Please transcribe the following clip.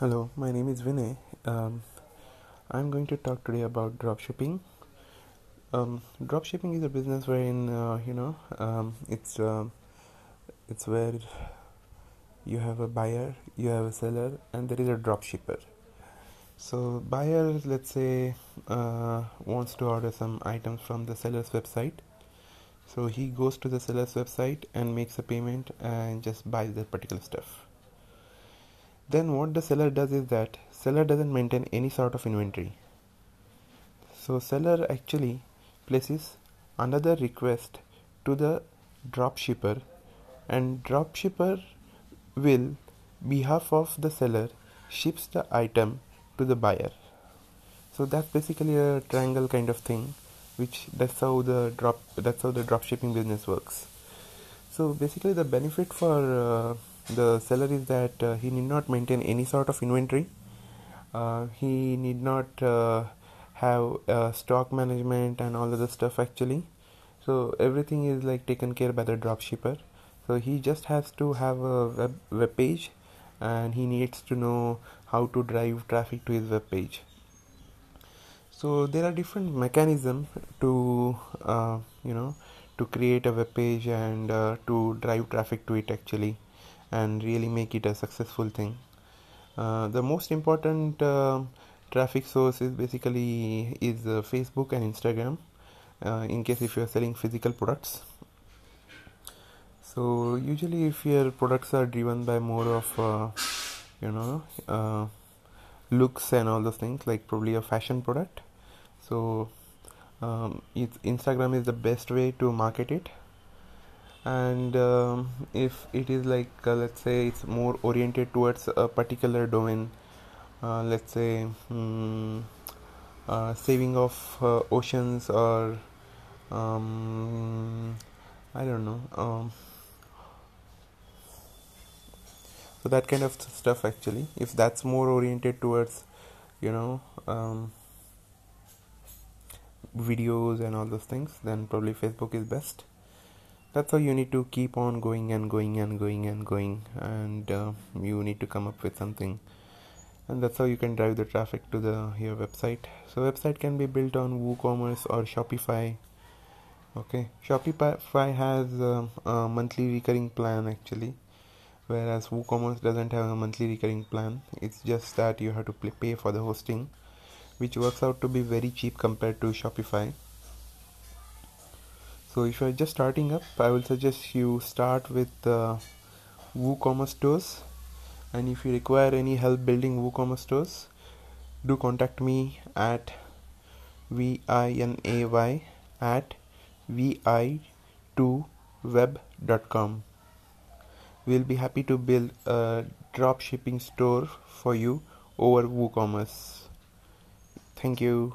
Hello, my name is Vinay. Um, I'm going to talk today about dropshipping. Um, dropshipping is a business wherein uh, you know um, it's uh, it's where you have a buyer, you have a seller, and there is a dropshipper. So buyer, let's say, uh, wants to order some items from the seller's website. So he goes to the seller's website and makes a payment and just buys that particular stuff then what the seller does is that seller doesn't maintain any sort of inventory. So seller actually places another request to the dropshipper and dropshipper will behalf of the seller ships the item to the buyer. So that's basically a triangle kind of thing which that's how the drop that's how the dropshipping business works so basically the benefit for uh, the seller is that uh, he need not maintain any sort of inventory. Uh, he need not have stock management and all of the stuff actually. So everything is like taken care by the dropshipper. So he just has to have a web, web page and he needs to know how to drive traffic to his web page. So there are different mechanisms to uh, you know to create a web page and uh, to drive traffic to it actually and really make it a successful thing. Uh, the most important uh, traffic source is basically is uh, facebook and instagram uh, in case if you are selling physical products. So usually if your products are driven by more of uh, you know looks and all those things like probably a fashion product. So um, instagram is the best way to market it. And um, if it is like uh, let's say it's more oriented towards a particular domain uh, let's say um, uh, saving of uh, oceans or um, I don't know um, so that kind of stuff actually. If that's more oriented towards you know um, videos and all those things then probably Facebook is best. That's how you need to keep on going and going and going and going and uh, you need to come up with something. And that's how you can drive the traffic to the your website. So website can be built on woocommerce or shopify. Okay. Shopify has a, a monthly recurring plan actually whereas woocommerce doesn't have a monthly recurring plan. It's just that you have to pay for the hosting which works out to be very cheap compared to shopify. So if you're just starting up I will suggest you start with uh, WooCommerce stores. And if you require any help building WooCommerce stores do contact me at vinay at vi2web.com we'll be happy to build a drop shipping store for you over WooCommerce thank you